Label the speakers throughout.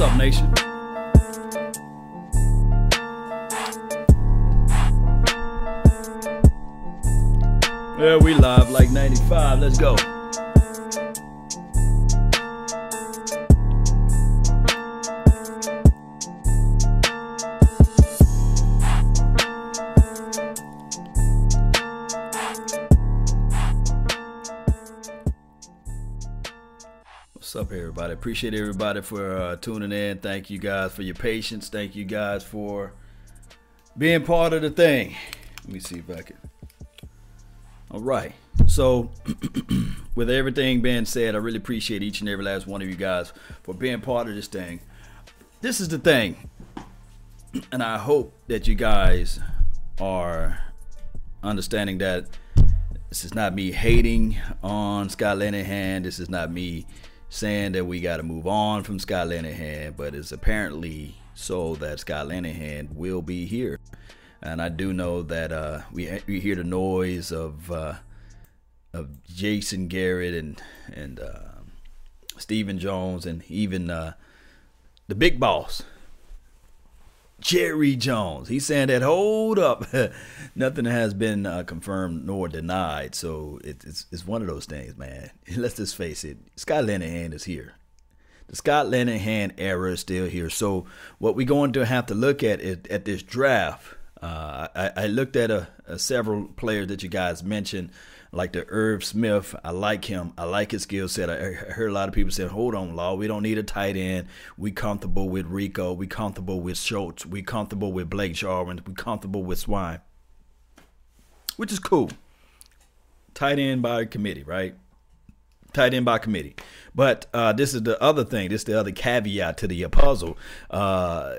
Speaker 1: What's up, nation? Yeah, we live like 95. Let's go. Appreciate everybody for uh, tuning in. Thank you guys for your patience. Thank you guys for being part of the thing. Let me see if I can. All right. So, with everything being said, I really appreciate each and every last one of you guys for being part of this thing. This is the thing, and I hope that you guys are understanding that this is not me hating on Scott Linehan. This is not me saying that we got to move on from Scott Linehan, but it's apparently so that Scott Linehan will be here. And I do know that uh, we we hear the noise of uh, of Jason Garrett and and uh, Stephen Jones and even uh, the big boss Jerry Jones. He's saying that hold up, nothing has been uh, confirmed nor denied. So it, it's it's one of those things, man. Let's just face it. Scott Linehan is here. The Scott Linehan era is still here. So what we're going to have to look at is, at this draft. Uh, I, I, looked at a, a several players that you guys mentioned like the Irv Smith. I like him. I like his skill set. I heard a lot of people say, "Hold on, Law. We don't need a tight end. We comfortable with Rico. We comfortable with Schultz. We comfortable with Blake Jarwin. We comfortable with Swaim." Which is cool. Tight end by committee, right? Tight end by committee. But uh, this is the other thing. This is the other caveat to the puzzle. Uh,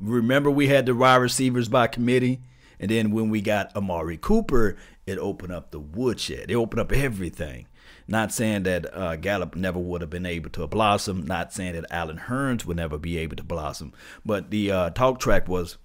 Speaker 1: remember, we had the wide receivers by committee. And then when we got Amari Cooper, it opened up the woodshed. It opened up everything. Not saying that uh, Gallup never would have been able to blossom. Not saying that Allen Hurns would never be able to blossom. But the uh, talk track was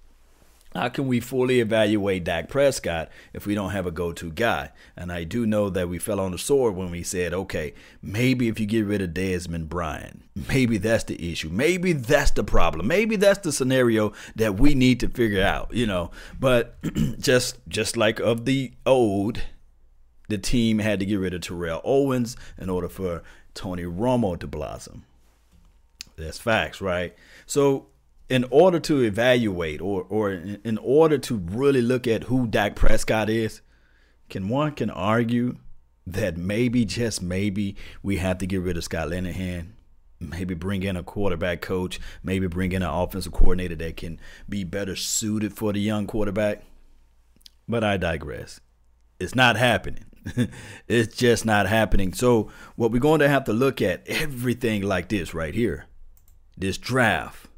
Speaker 1: how can we fully evaluate Dak Prescott if we don't have a go to guy? And I do know that we fell on the sword when we said, okay, maybe if you get rid of Desmond Bryant, maybe that's the issue. Maybe that's the problem. Maybe that's the scenario that we need to figure out, you know. But just just like of the old, the team had to get rid of Terrell Owens in order for Tony Romo to blossom. That's facts, right? So in order to evaluate or or in order to really look at who Dak Prescott is, can one can argue that maybe just maybe we have to get rid of Scott Linehan, maybe bring in a quarterback coach, maybe bring in an offensive coordinator that can be better suited for the young quarterback. But I digress. It's not happening. it's just not happening. So what we're going to have to look at everything like this right here. This draft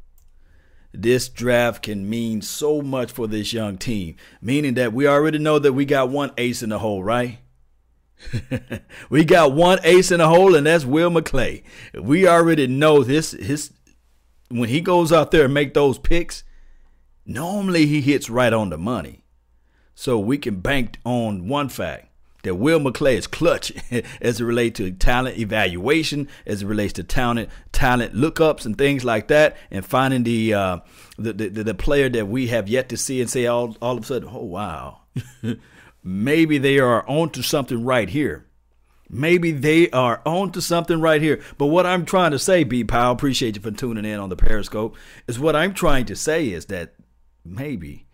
Speaker 1: this draft can mean so much for this young team, meaning that we already know that we got one ace in the hole, right? we got one ace in the hole, and that's Will McClay. We already know this. His when he goes out there and make those picks, normally he hits right on the money. So we can bank on one fact that Will McClay is clutch as it relates to talent evaluation, as it relates to talent talent lookups and things like that, and finding the uh, the, the, the player that we have yet to see and say all all of a sudden, oh wow, maybe they are onto something right here. Maybe they are onto something right here. But what I'm trying to say, B Powell, appreciate you for tuning in on the Periscope, is what I'm trying to say is that maybe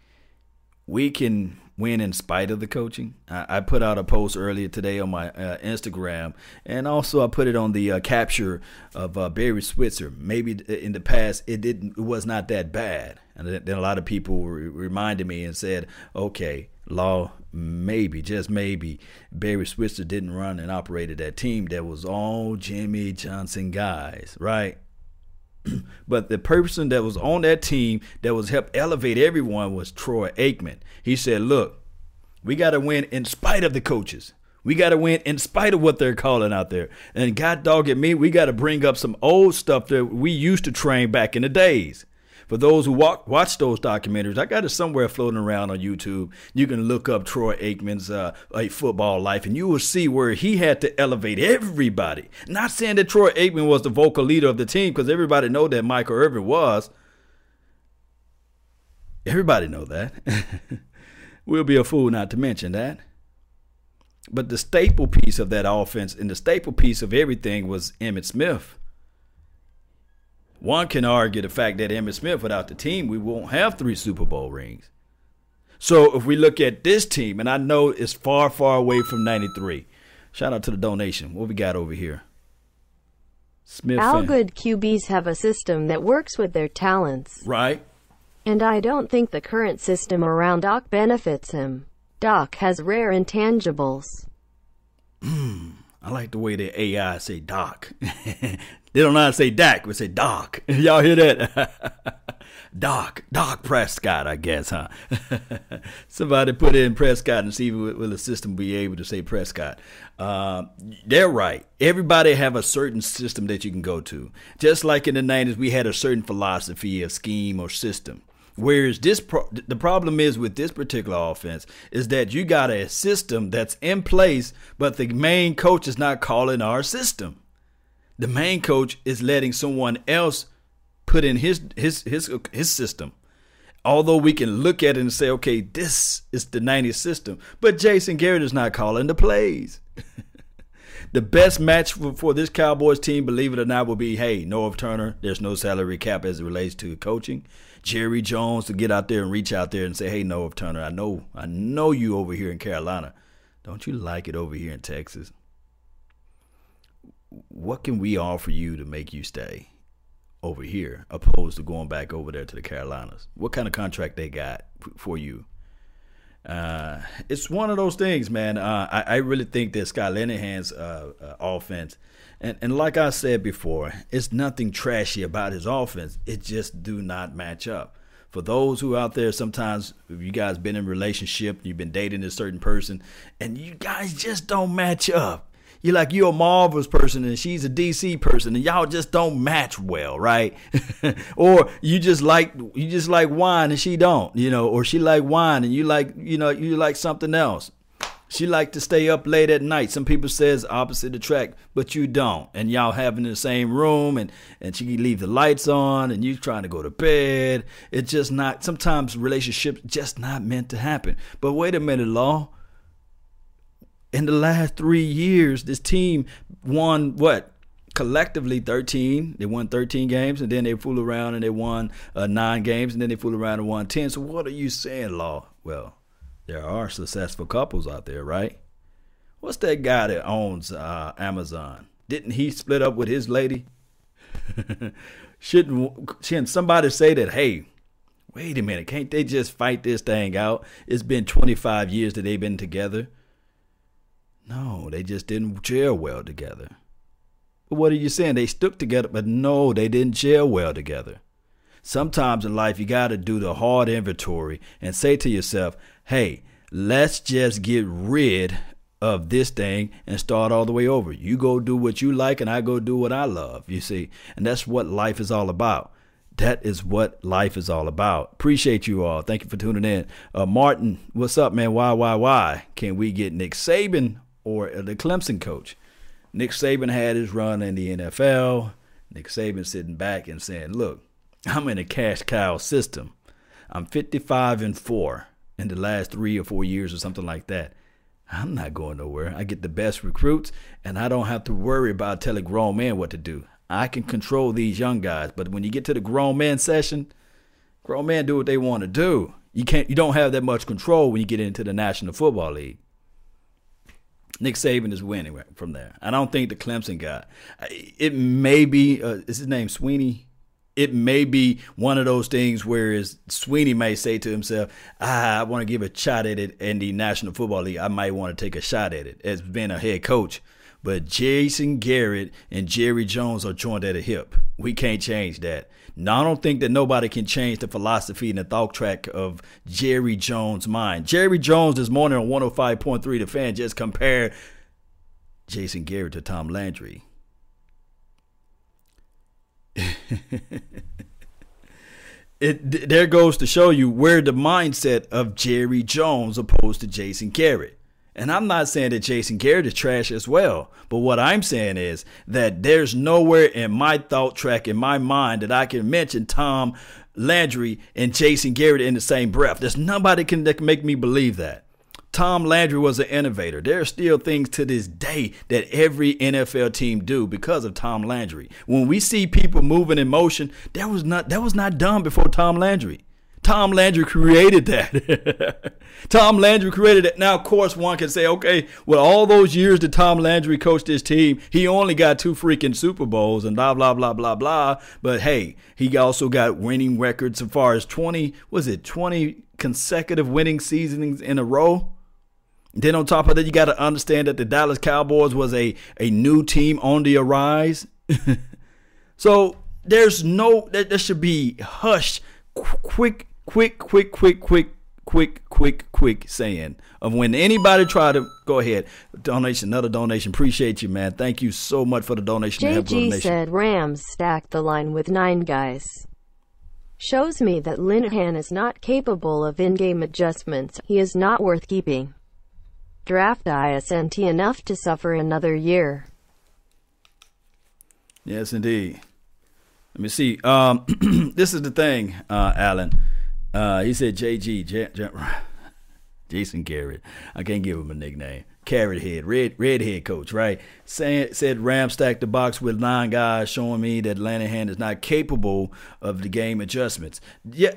Speaker 1: we can win in spite of the coaching. I, I put out a post earlier today on my uh, Instagram, and also I put it on the uh, capture of uh, Barry Switzer. Maybe in the past it didn't, it was not that bad, and then a lot of people re- reminded me and said, "Okay, Law, maybe just maybe Barry Switzer didn't run and operated that team that was all Jimmy Johnson guys, right?" but the person that was on that team that was help elevate everyone was Troy Aikman. He said, "Look, we got to win in spite of the coaches. We got to win in spite of what they're calling out there. And God dog it me, we got to bring up some old stuff that we used to train back in the days. For those who walk, watch those documentaries, I got it somewhere floating around on YouTube. You can look up Troy Aikman's uh, football life, and you will see where he had to elevate everybody. Not saying that Troy Aikman was the vocal leader of the team, because everybody know that Michael Irvin was. Everybody know that. we'll be a fool not to mention that. But the staple piece of that offense and the staple piece of everything was Emmitt Smith. One can argue the fact that Emmitt Smith, without the team, we won't have three Super Bowl rings. So if we look at this team, and I know it's far, far away from 93. Shout out to the donation. What we got over here?
Speaker 2: Smith. All good QBs have a system that works with their talents.
Speaker 1: Right.
Speaker 2: And I don't think the current system around Doc benefits him. Doc has rare intangibles.
Speaker 1: Hmm. I like the way the AI say Doc. they don't know how to say Dak, but say Doc. Y'all hear that? Doc, Doc Prescott, I guess, huh? Somebody put in Prescott and see will the system be able to say Prescott. Uh, they're right. Everybody have a certain system that you can go to. Just like in the 90s, we had a certain philosophy, a scheme, or system. Whereas this, pro- the problem is with this particular offense is that you got a system that's in place, but the main coach is not calling our system. The main coach is letting someone else put in his his his his system. Although we can look at it and say, okay, this is the 90s system, but Jason Garrett is not calling the plays. the best match for, for, this Cowboys team, believe it or not, will be hey, Norv Turner. There's no salary cap as it relates to coaching. Jerry Jones to get out there and reach out there and say, "Hey, Norv Turner, I know, I know you over here in Carolina. Don't you like it over here in Texas? What can we offer you to make you stay over here, opposed to going back over there to the Carolinas? What kind of contract they got for you?" Uh, it's one of those things, man. Uh, I, I, really think that Scott Linehan's uh, uh, offense and and like I said before, it's nothing trashy about his offense. It just do not match up. For those who out there, sometimes you guys been in relationship, you've been dating a certain person, and you guys just don't match up. You're like you're a Marvel's person and she's a DC person, and y'all just don't match well, right? or you just like you just like wine and she don't, you know, or she like wine and you like you know you like something else. She like to stay up late at night. Some people says opposite attract, but you don't. And y'all having the same room and, and she leave the lights on and you trying to go to bed. It's just not sometimes relationships just not meant to happen. But wait a minute, Law. In the last three years, this team won what? Collectively 13. They won 13 games and then they fool around and they won uh, nine games and then they fool around and won 10. So what are you saying, Law? Well, there are successful couples out there, right? What's that guy that owns uh, Amazon? Didn't he split up with his lady? shouldn't shouldn't somebody say that? Hey, wait a minute, can't they just fight this thing out? It's been 25 years that they've been together. No, they just didn't gel well together. But what are you saying? They stuck together, but no, they didn't gel well together. Sometimes in life, you got to do the hard inventory and say to yourself, hey, let's just get rid of this thing and start all the way over. You go do what you like, and I go do what I love, you see. And that's what life is all about. That is what life is all about. Appreciate you all. Thank you for tuning in. Uh, Martin, what's up, man? Why, why, why? Can we get Nick Saban or the Clemson coach? Nick Saban had his run in the NFL. Nick Saban sitting back and saying, look, I'm in a cash cow system. I'm 55 and 4 in the last 3 or 4 years or something like that. I'm not going nowhere. I get the best recruits and I don't have to worry about telling grown men what to do. I can control these young guys, but when you get to the grown man session, grown men do what they want to do. You can't you don't have that much control when you get into the National Football League. Nick Saban is winning from there. I don't think the Clemson guy. It may be uh, is his name Swinney. it may be one of those things where Swinney may say to himself, ah, I want to give a shot at it in the National Football League. I might want to take a shot at it as being a head coach. But Jason Garrett and Jerry Jones are joined at a hip. We can't change that. Now, I don't think that nobody can change the philosophy and the thought track of Jerry Jones' mind. Jerry Jones this morning on 105.3 The Fan just compared Jason Garrett to Tom Landry. it there goes to show you where the mindset of Jerry Jones opposed to Jason Garrett. And I'm not saying that Jason Garrett is trash as well, but what I'm saying is that there's nowhere in my thought track in my mind that I can mention Tom Landry and Jason Garrett in the same breath. There's nobody can, that can make me believe that. Tom Landry was an innovator. There are still things to this day that every NFL team do because of Tom Landry. When we see people moving in motion, that was not that was not done before Tom Landry. Tom Landry created that. Tom Landry created it. Now, of course, one can say, okay, well, all those years that Tom Landry coached his team, he only got two freaking Super Bowls and blah, blah, blah, blah, blah. But hey, he also got winning records as far as 20, was it 20 consecutive winning seasons in a row? Then on top of that, you got to understand that the Dallas Cowboys was a, a new team on the arise. so there's no, there, there should be hushed, quick, quick, quick, quick, quick, quick, quick, quick saying of when anybody try to go ahead. Donation, another donation. Appreciate you, man. Thank you so much for the donation.
Speaker 2: JG said Rams stacked the line with nine guys. Shows me that Linehan is not capable of in-game adjustments. He is not worth keeping draft ISNT enough to suffer another year.
Speaker 1: Yes, indeed. Let me see. Um, this is the thing, uh, Alan. Uh, he said JG, J- J- Jason Garrett. I can't give him a nickname. Carrot head, red redhead coach, right? Said said Ram stacked the box with nine guys, showing me that Lanahan is not capable of the game adjustments. Yeah.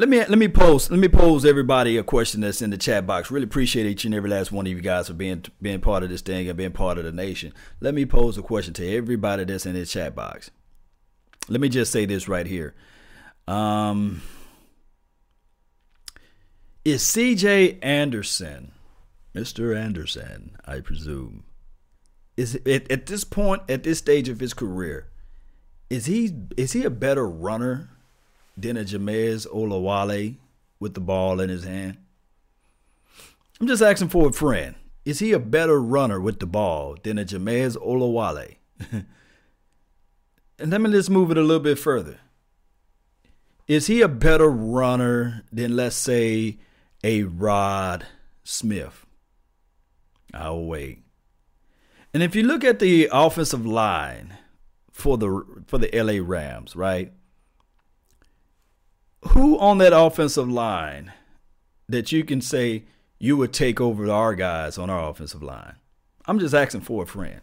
Speaker 1: Let me let me pose let me pose everybody a question that's in the chat box. Really appreciate each and every last one of you guys for being being part of this thing and being part of the nation. Let me pose a question to everybody that's in the chat box. Let me just say this right here. Um, is C.J. Anderson, Mr. Anderson, I presume, is at, at this point at this stage of his career, is he is he a better runner? than a Jamize Olawale with the ball in his hand? I'm just asking for a friend. Is he a better runner with the ball than a Jamize Olawale? and let me just move it a little bit further. Is he a better runner than, let's say, a Rod Smith? I'll wait. And if you look at the offensive line for the for the LA Rams, right? who on that offensive line that you can say you would take over our guys on our offensive line? I'm just asking for a friend.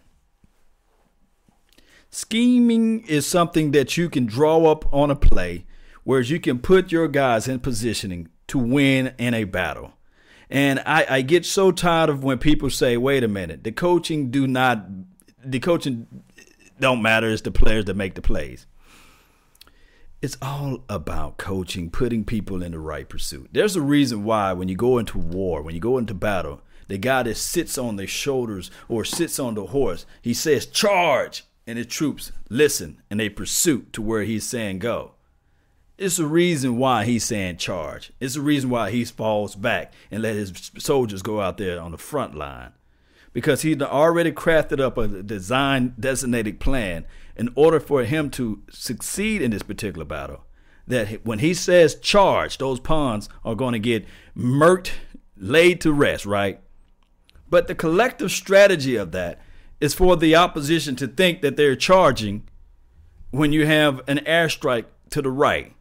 Speaker 1: Scheming is something that you can draw up on a play, whereas you can put your guys in positioning to win in a battle. And I, I get so tired of when people say, wait a minute, the coaching do not the coaching don't matter, it's the players that make the plays it's all about coaching, putting people in the right pursuit. There's a reason why when you go into war, when you go into battle, the guy that sits on their shoulders or sits on the horse, he says, charge, and the troops listen and they pursue to where he's saying go. It's the reason why he's saying charge. It's the reason why he falls back and let his soldiers go out there on the front line. Because he'd already crafted up a design designated plan in order for him to succeed in this particular battle, that when he says charge, those pawns are going to get murked, laid to rest, right? But the collective strategy of that is for the opposition to think that they're charging when you have an airstrike to the right,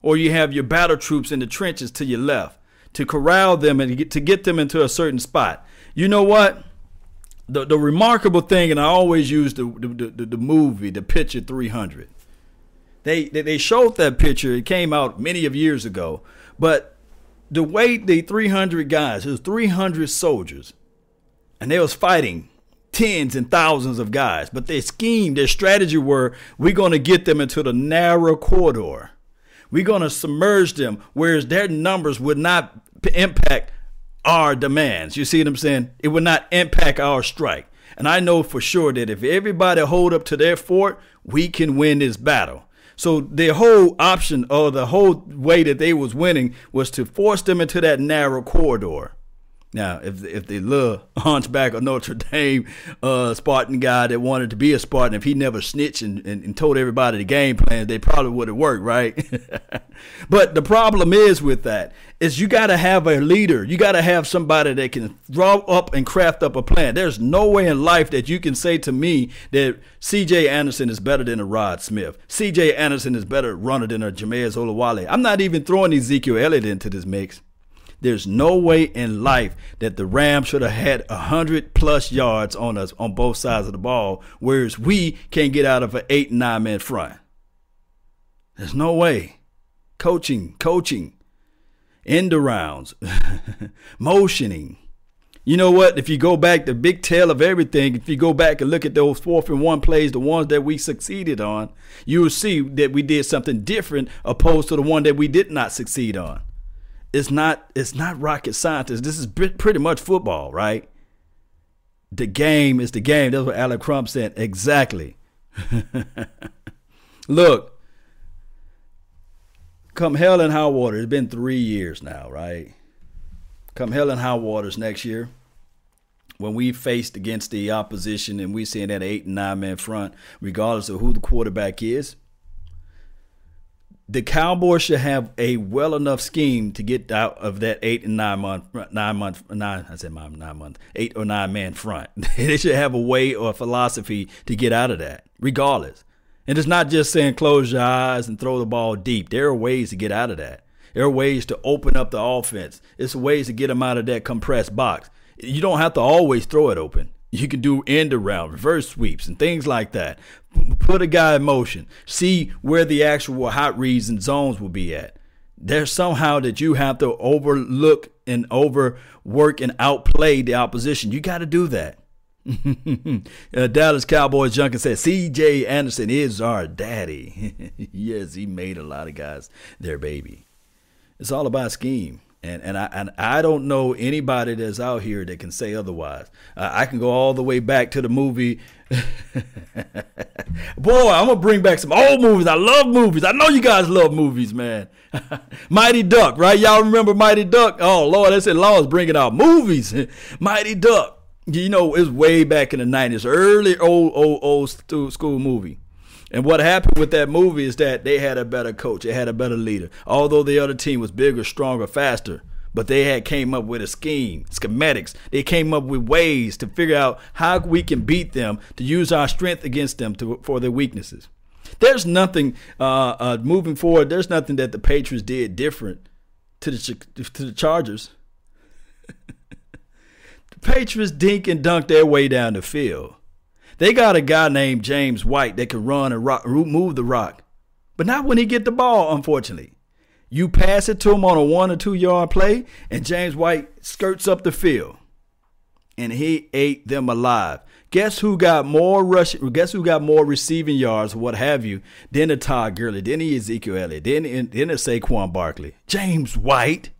Speaker 1: or you have your battle troops in the trenches to your left to corral them and to get them into a certain spot. You know what? the the remarkable thing, and I always use the the, the, the movie, the picture 300. They, they they showed that picture. It came out many of years ago, but the way the 300 guys, it was 300 soldiers, and they was fighting tens and thousands of guys. But their scheme, their strategy were, we're going to get them into the narrow corridor. We're going to submerge them, whereas their numbers would not impact our demands. You see what I'm saying? It would not impact our strike. And I know for sure that if everybody hold up to their fort, we can win this battle. So the whole option or the whole way that they was winning was to force them into that narrow corridor. Now, if if the little hunchback of Notre Dame uh, Spartan guy that wanted to be a Spartan, if he never snitched and, and, and told everybody the game plan, they probably would have worked, right? but the problem is with that is you got to have a leader. You got to have somebody that can draw up and craft up a plan. There's no way in life that you can say to me that C.J. Anderson is better than a Rod Smith. C.J. Anderson is better runner than a Jamize Olawale. I'm not even throwing Ezekiel Elliott into this mix. There's no way in life that the Rams should have had a hundred plus yards on us on both sides of the ball, whereas we can't get out of an eight and nine man front. There's no way. Coaching, coaching, end arounds, motioning. You know what? If you go back, the big tail of everything, if you go back and look at those fourth and one plays, the ones that we succeeded on, you will see that we did something different opposed to the one that we did not succeed on it's not it's not rocket science. This is pretty much football, right? The game is the game. That's what Alec Crump said. Exactly. Look, come hell and high water. It's been three years now, right? Come hell and high waters next year, when we faced against the opposition and we seeing that eight and nine man front, regardless of who the quarterback is, the Cowboys should have a well enough scheme to get out of that eight and nine month, nine month, nine. I said nine, nine month, eight or nine man front. they should have a way or a philosophy to get out of that, regardless. And it's not just saying close your eyes and throw the ball deep. There are ways to get out of that. There are ways to open up the offense. It's ways to get them out of that compressed box. You don't have to always throw it open. You can do end around, reverse sweeps, and things like that. Put a guy in motion. See where the actual hot reads and zones will be at. There's somehow that you have to overlook and overwork and outplay the opposition. You got to do that. uh, Dallas Cowboys Junkie said C.J. Anderson is our daddy. yes, he made a lot of guys their baby. It's all about scheme. And and I and I don't know anybody that's out here that can say otherwise. Uh, I can go all the way back to the movie. Boy, I'm gonna bring back some old movies. I love movies. I know you guys love movies, man. Mighty Duck, right? Y'all remember Mighty Duck? Oh Lord, that's it. Law's bringing out movies. Mighty Duck. You know, it's way back in the '90s, early old old old school movie. And what happened with that movie is that they had a better coach, they had a better leader. Although the other team was bigger, stronger, faster, but they had came up with a scheme, schematics. They came up with ways to figure out how we can beat them, to use our strength against them to, for their weaknesses. There's nothing uh, uh, moving forward. There's nothing that the Patriots did different to the to the Chargers. the Patriots dink and dunk their way down the field. They got a guy named James White that can run and rock, move the rock, but not when he get the ball. Unfortunately, you pass it to him on a one or two yard play, and James White skirts up the field, and he ate them alive. Guess who got more rushing? Guess who got more receiving yards, what have you, than a Todd Gurley, than a Ezekiel Elliott, than then a Saquon Barkley, James White.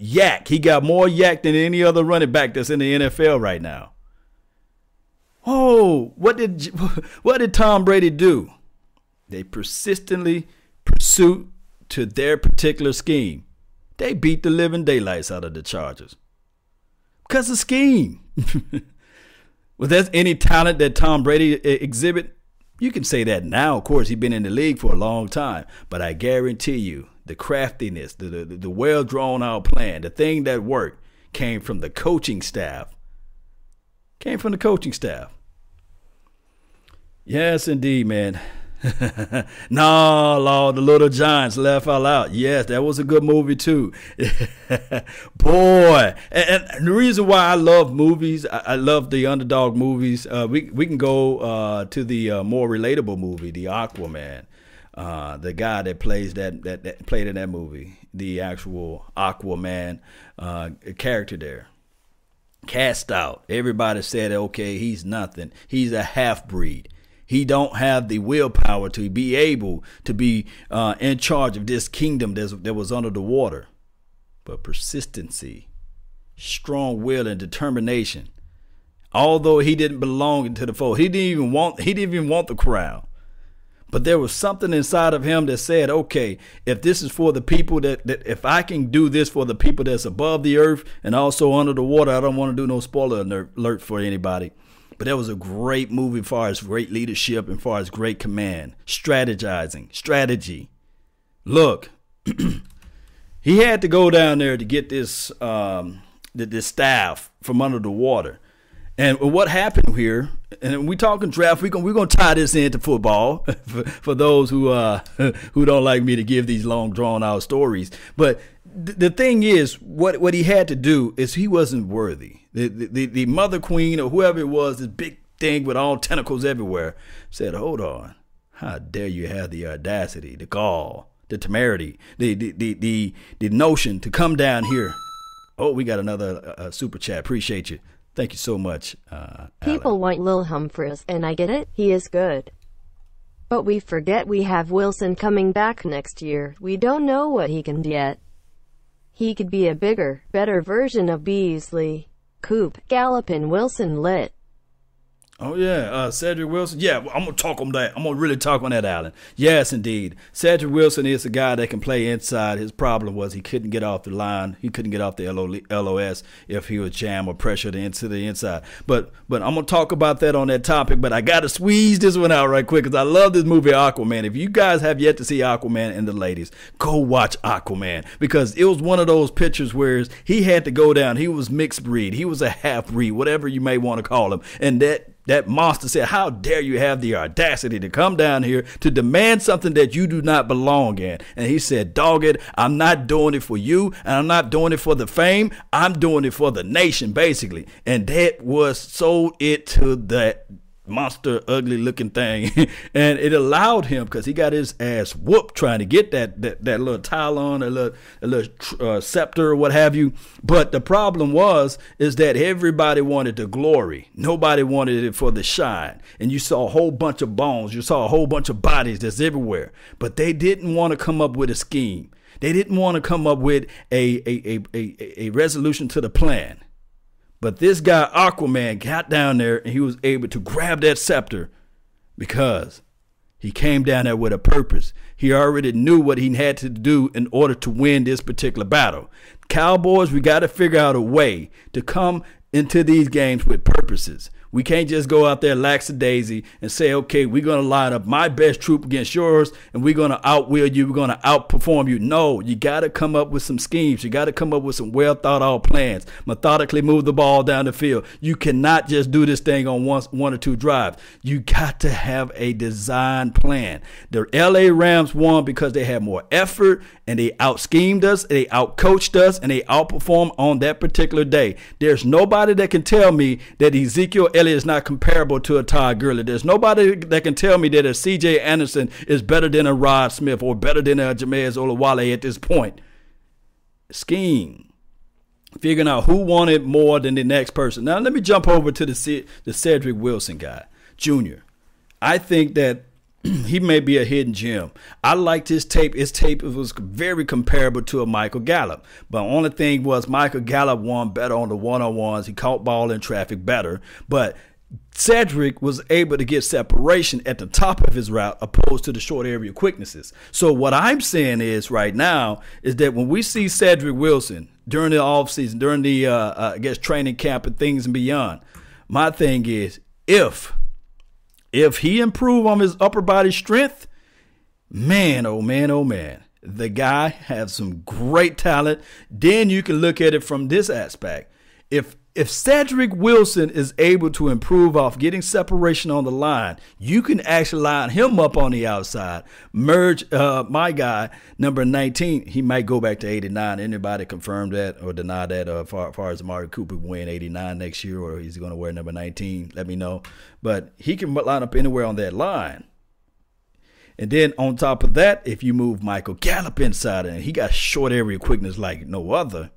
Speaker 1: YAC. He got more YAC than any other running back that's in the NFL right now. Oh, what did what did Tom Brady do? They persistently pursued to their particular scheme. They beat the living daylights out of the Chargers. Because of scheme. well, there's any talent that Tom Brady exhibit, you can say that now. Of course, he's been in the league for a long time. But I guarantee you, the craftiness, the, the, the well drawn out plan, the thing that worked came from the coaching staff. Came from the coaching staff. Yes, indeed, man. no, Lord, the Little Giants left all out. Yes, that was a good movie too. Boy, and, and, the reason why I love movies, I, I love the underdog movies. Uh, we we can go uh, to the uh, more relatable movie, the Aquaman. Uh, the guy that plays that, that, that played in that movie, the actual Aquaman uh, character there cast out. Everybody said, okay, he's nothing. He's a half breed he don't have the willpower to be able to be uh, in charge of this kingdom that was under the water. But persistency, strong will, and determination. Although he didn't belong to the fold, he didn't even want he didn't even want the crowd. But there was something inside of him that said, okay, if this is for the people that, that if I can do this for the people that's above the earth and also under the water, I don't want to do no spoiler alert for anybody. But that was a great movie as far as great leadership and far as great command, strategizing, strategy. Look, he had to go down there to get this um, this staff from under the water. And what happened here, and we talking draft, we're gonna we're gonna tie this into football for, for those who uh who don't like me to give these long drawn out stories. But th- the thing is, what what he had to do is he wasn't worthy. The, the the mother queen or whoever it was, this big thing with all tentacles everywhere, said, "Hold on, how dare you have the audacity, the gall, the temerity, the the the the, the notion to come down here." Oh, we got another uh, super chat. Appreciate you. Thank you so much. Uh,
Speaker 2: People want Lil Humphreys, and I get it, he is good. But we forget we have Wilson coming back next year. We don't know what he can yet. He could be a bigger, better version of Beasley. Coop, Gallopin Wilson lit.
Speaker 1: Oh yeah, uh, Cedric Wilson. Yeah, I'm gonna talk on that. I'm gonna really talk on that, Allen. Yes, indeed. Cedric Wilson is a guy that can play inside. His problem was he couldn't get off the line. He couldn't get off the LOS if he was jam or pressured into the inside. But but I'm gonna talk about that on that topic. But I gotta squeeze this one out right quick because I love this movie Aquaman. If you guys have yet to see Aquaman and the ladies, go watch Aquaman because it was one of those pictures where he had to go down. He was mixed breed. He was a half breed, whatever you may want to call him, and that that monster said, How dare you have the audacity to come down here to demand something that you do not belong in? And he said, Dog it, I'm not doing it for you, and I'm not doing it for the fame. I'm doing it for the nation, basically. And that was sold it to that monster, ugly looking thing, and it allowed him because he got his ass whooped trying to get that that, that little Talon, a little, a little uh, scepter, or what have you. But the problem was is that everybody wanted the glory, nobody wanted it for the shine, and you saw a whole bunch of bones, you saw a whole bunch of bodies that's everywhere, but they didn't want to come up with a scheme. They didn't want to come up with a, a, a, a, a resolution to the plan. But this guy, Aquaman, got down there and he was able to grab that scepter because he came down there with a purpose. He already knew what he had to do in order to win this particular battle. Cowboys, we got to figure out a way to come into these games with purposes. We can't just go out there lackadaisy and say, okay, we're going to line up my best troop against yours and we're going to outwill you. We're going to outperform you. No, you got to come up with some schemes. You got to come up with some well thought out plans. Methodically move the ball down the field. You cannot just do this thing on one, one or two drives. You got to have a design plan. The LA Rams won because they had more effort and they out schemed us, they out coached us, and they outperformed on that particular day. There's nobody that can tell me that Ezekiel Elliott is not comparable to a Todd Gurley. There's nobody that can tell me that a CJ Anderson is better than a Rod Smith or better than a Jamize Olawale at this point. Scheme. Figuring out who wanted more than the next person. Now let me jump over to the the Cedric Wilson guy, Jr. I think that he may be a hidden gem. I liked his tape. His tape was very comparable to a Michael Gallup. But only thing was Michael Gallup won better on the one on ones. He caught ball in traffic better. But Cedric was able to get separation at the top of his route opposed to the short area quicknesses. So what I'm saying is right now is that when we see Cedric Wilson during the offseason, during the uh, uh, I guess training camp and things and beyond, my thing is if if he improve on his upper body strength, man, oh man, oh man, the guy has some great talent. Then you can look at it from this aspect. If if Cedric Wilson is able to improve off getting separation on the line, you can actually line him up on the outside. Merge uh, my guy, number 19. He might go back to 89. Anybody confirm that or deny that uh, far, far as Amari Cooper win 89 next year or he's going to wear number 19? Let me know. But he can line up anywhere on that line. And then on top of that, if you move Michael Gallup inside and he got short area quickness like no other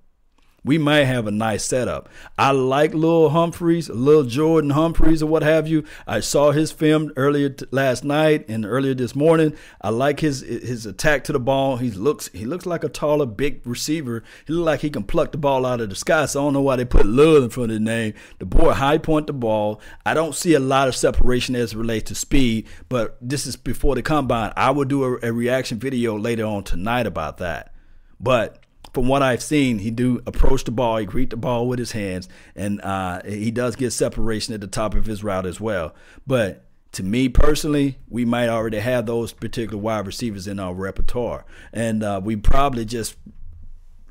Speaker 1: we might have a nice setup. I like Lil Humphreys, Lil Jordan Humphreys, or what have you. I saw his film earlier t- last night and earlier this morning. I like his his attack to the ball. He looks he looks like a taller, big receiver. He looks like he can pluck the ball out of the sky. So I don't know why they put Lil in front of the name. The boy high point the ball. I don't see a lot of separation as it relates to speed, but this is before the combine. I will do a, a reaction video later on tonight about that. But from what I've seen, he do approach the ball, he greet the ball with his hands, and uh, he does get separation at the top of his route as well. But to me personally, we might already have those particular wide receivers in our repertoire, and uh, we probably just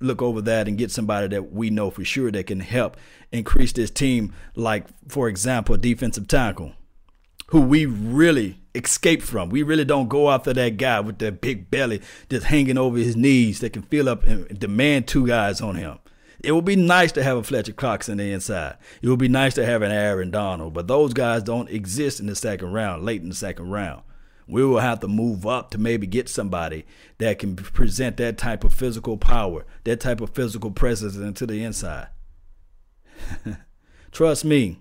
Speaker 1: look over that and get somebody that we know for sure that can help increase this team. Like for example, defensive tackle who we really escape from. We really don't go after that guy with that big belly just hanging over his knees that can fill up and demand two guys on him. It would be nice to have a Fletcher Cox in the inside. It would be nice to have an Aaron Donald, but those guys don't exist in the second round, late in the second round. We will have to move up to maybe get somebody that can present that type of physical power, that type of physical presence into the inside. Trust me,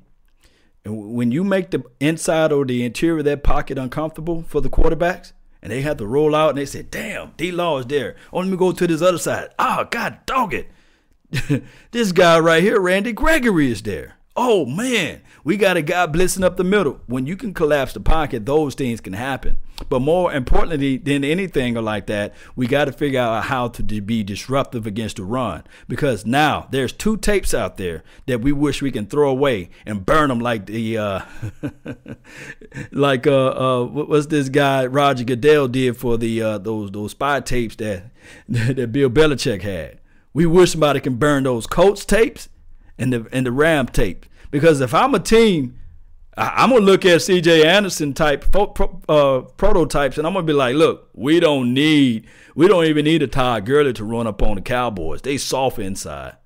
Speaker 1: and when you make the inside or the interior of that pocket uncomfortable for the quarterbacks, and they have to roll out and they say, damn, D Law is there. Oh, let me go to this other side. Oh, God dog it. this guy right here, Randy Gregory, is there oh man, we got a guy blitzing up the middle. When you can collapse the pocket, those things can happen. But more importantly than anything like that, we got to figure out how to be disruptive against the run. Because now there's two tapes out there that we wish we can throw away and burn them like the uh, like uh, uh, what was this guy Roger Goodell did for the uh, those those spy tapes that that Bill Belichick had. We wish somebody can burn those Colts tapes and the and the Ram tape. Because if I'm a team, I, am gonna look at C.J. Anderson type pro, pro, uh, prototypes, and I'm gonna be like, look, we don't need, we don't even need a Todd Gurley to run up on the Cowboys. They soft inside.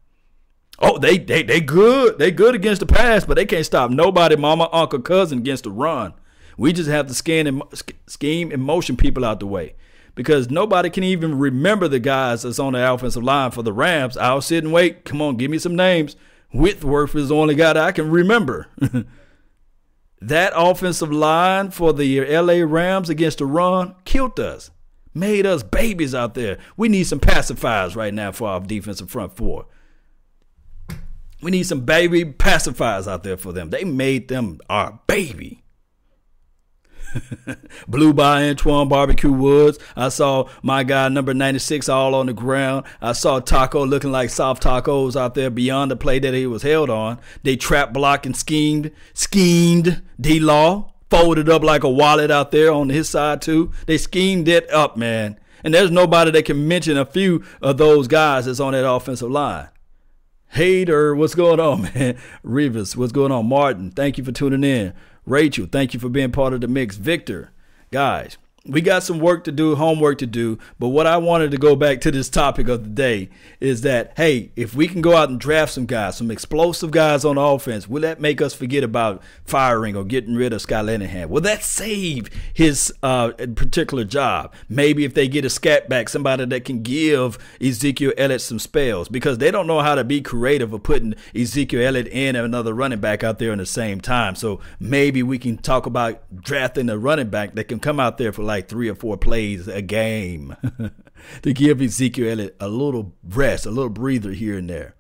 Speaker 1: Oh, they they they good. They good against the pass, but they can't stop nobody, mama, uncle, cousin against the run. We just have to scan and scheme and motion people out the way because nobody can even remember the guys that's on the offensive line for the Rams. I'll sit and wait. Come on, give me some names. Whitworth is the only guy that I can remember. that offensive line for the LA Rams against the run killed us. Made us babies out there. We need some pacifiers right now for our defensive front four. We need some baby pacifiers out there for them. They made them our baby. Blue by Antwaun Barbecue Woods. I saw my guy number 96 all on the ground. I saw Taco looking like soft tacos out there beyond the play that he was held on. They trap blocked and schemed, schemed D Law, folded up like a wallet out there on his side too. They schemed it up, man. And there's nobody that can mention a few of those guys that's on that offensive line. Hater, what's going on, man? Rivas, what's going on? Martin, thank you for tuning in. Rachel, thank you for being part of the mix. Victor, guys, we got some work to do, homework to do. But what I wanted to go back to this topic of the day is that, hey, if we can go out and draft some guys, some explosive guys on offense, will that make us forget about firing or getting rid of Scott Linehan? Will that save his uh, particular job? Maybe if they get a scat back, somebody that can give Ezekiel Elliott some spells because they don't know how to be creative of putting Ezekiel Elliott in and another running back out there in the same time. So maybe we can talk about drafting a running back that can come out there for like like three or four plays a game to give Ezekiel a little rest, a little breather here and there.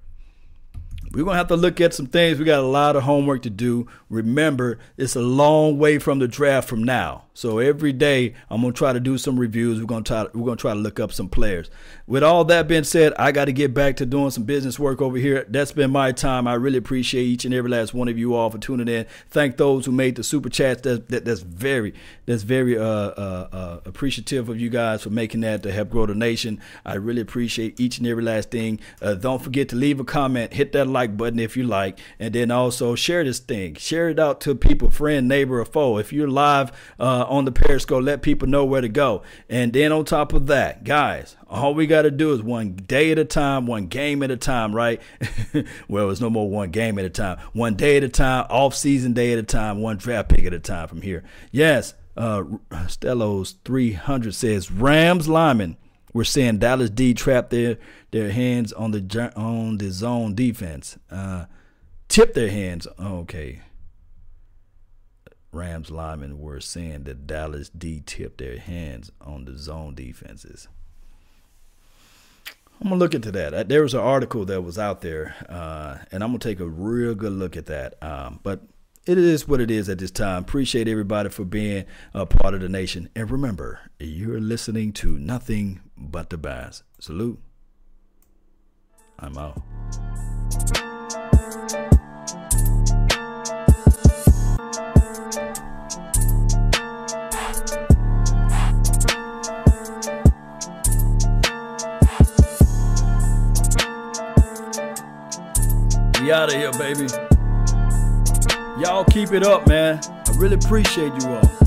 Speaker 1: We're going to have to look at some things. We got a lot of homework to do. Remember, it's a long way from the draft from now. So every day I'm gonna try to do some reviews. We're gonna try we're gonna try to look up some players. With all that being said, I got to get back to doing some business work over here. That's been my time. I really appreciate each and every last one of you all for tuning in. Thank those who made the super chats. That, that that's very that's very uh, uh, uh, appreciative of you guys for making that to help grow the nation. I really appreciate each and every last thing. Uh, don't forget to leave a comment, hit that like button if you like, and then also share this thing. Share it out to people, friend, neighbor, or foe. If you're live uh, on the Periscope. Let people know where to go. And then on top of that, guys, all we got to do is one day at a time, one game at a time, right? well, it's no more one game at a time. One day at a time, off season day at a time, one draft pick at a time from here. Yes, uh, Stellos 300 says Rams lineman we're seeing Dallas D trap their their hands on the on the zone defense. Uh, tip their hands. Okay. Rams linemen were saying that Dallas D tipped their hands on the zone defenses. I'm gonna look into that. There was an article that was out there, uh, and I'm gonna take a real good look at that. Um, but it is what it is at this time. Appreciate everybody for being a part of the nation, and remember, you're listening to nothing but the bass. Salute. I'm out. We out of here, baby. Y'all keep it up, man. I really appreciate you all.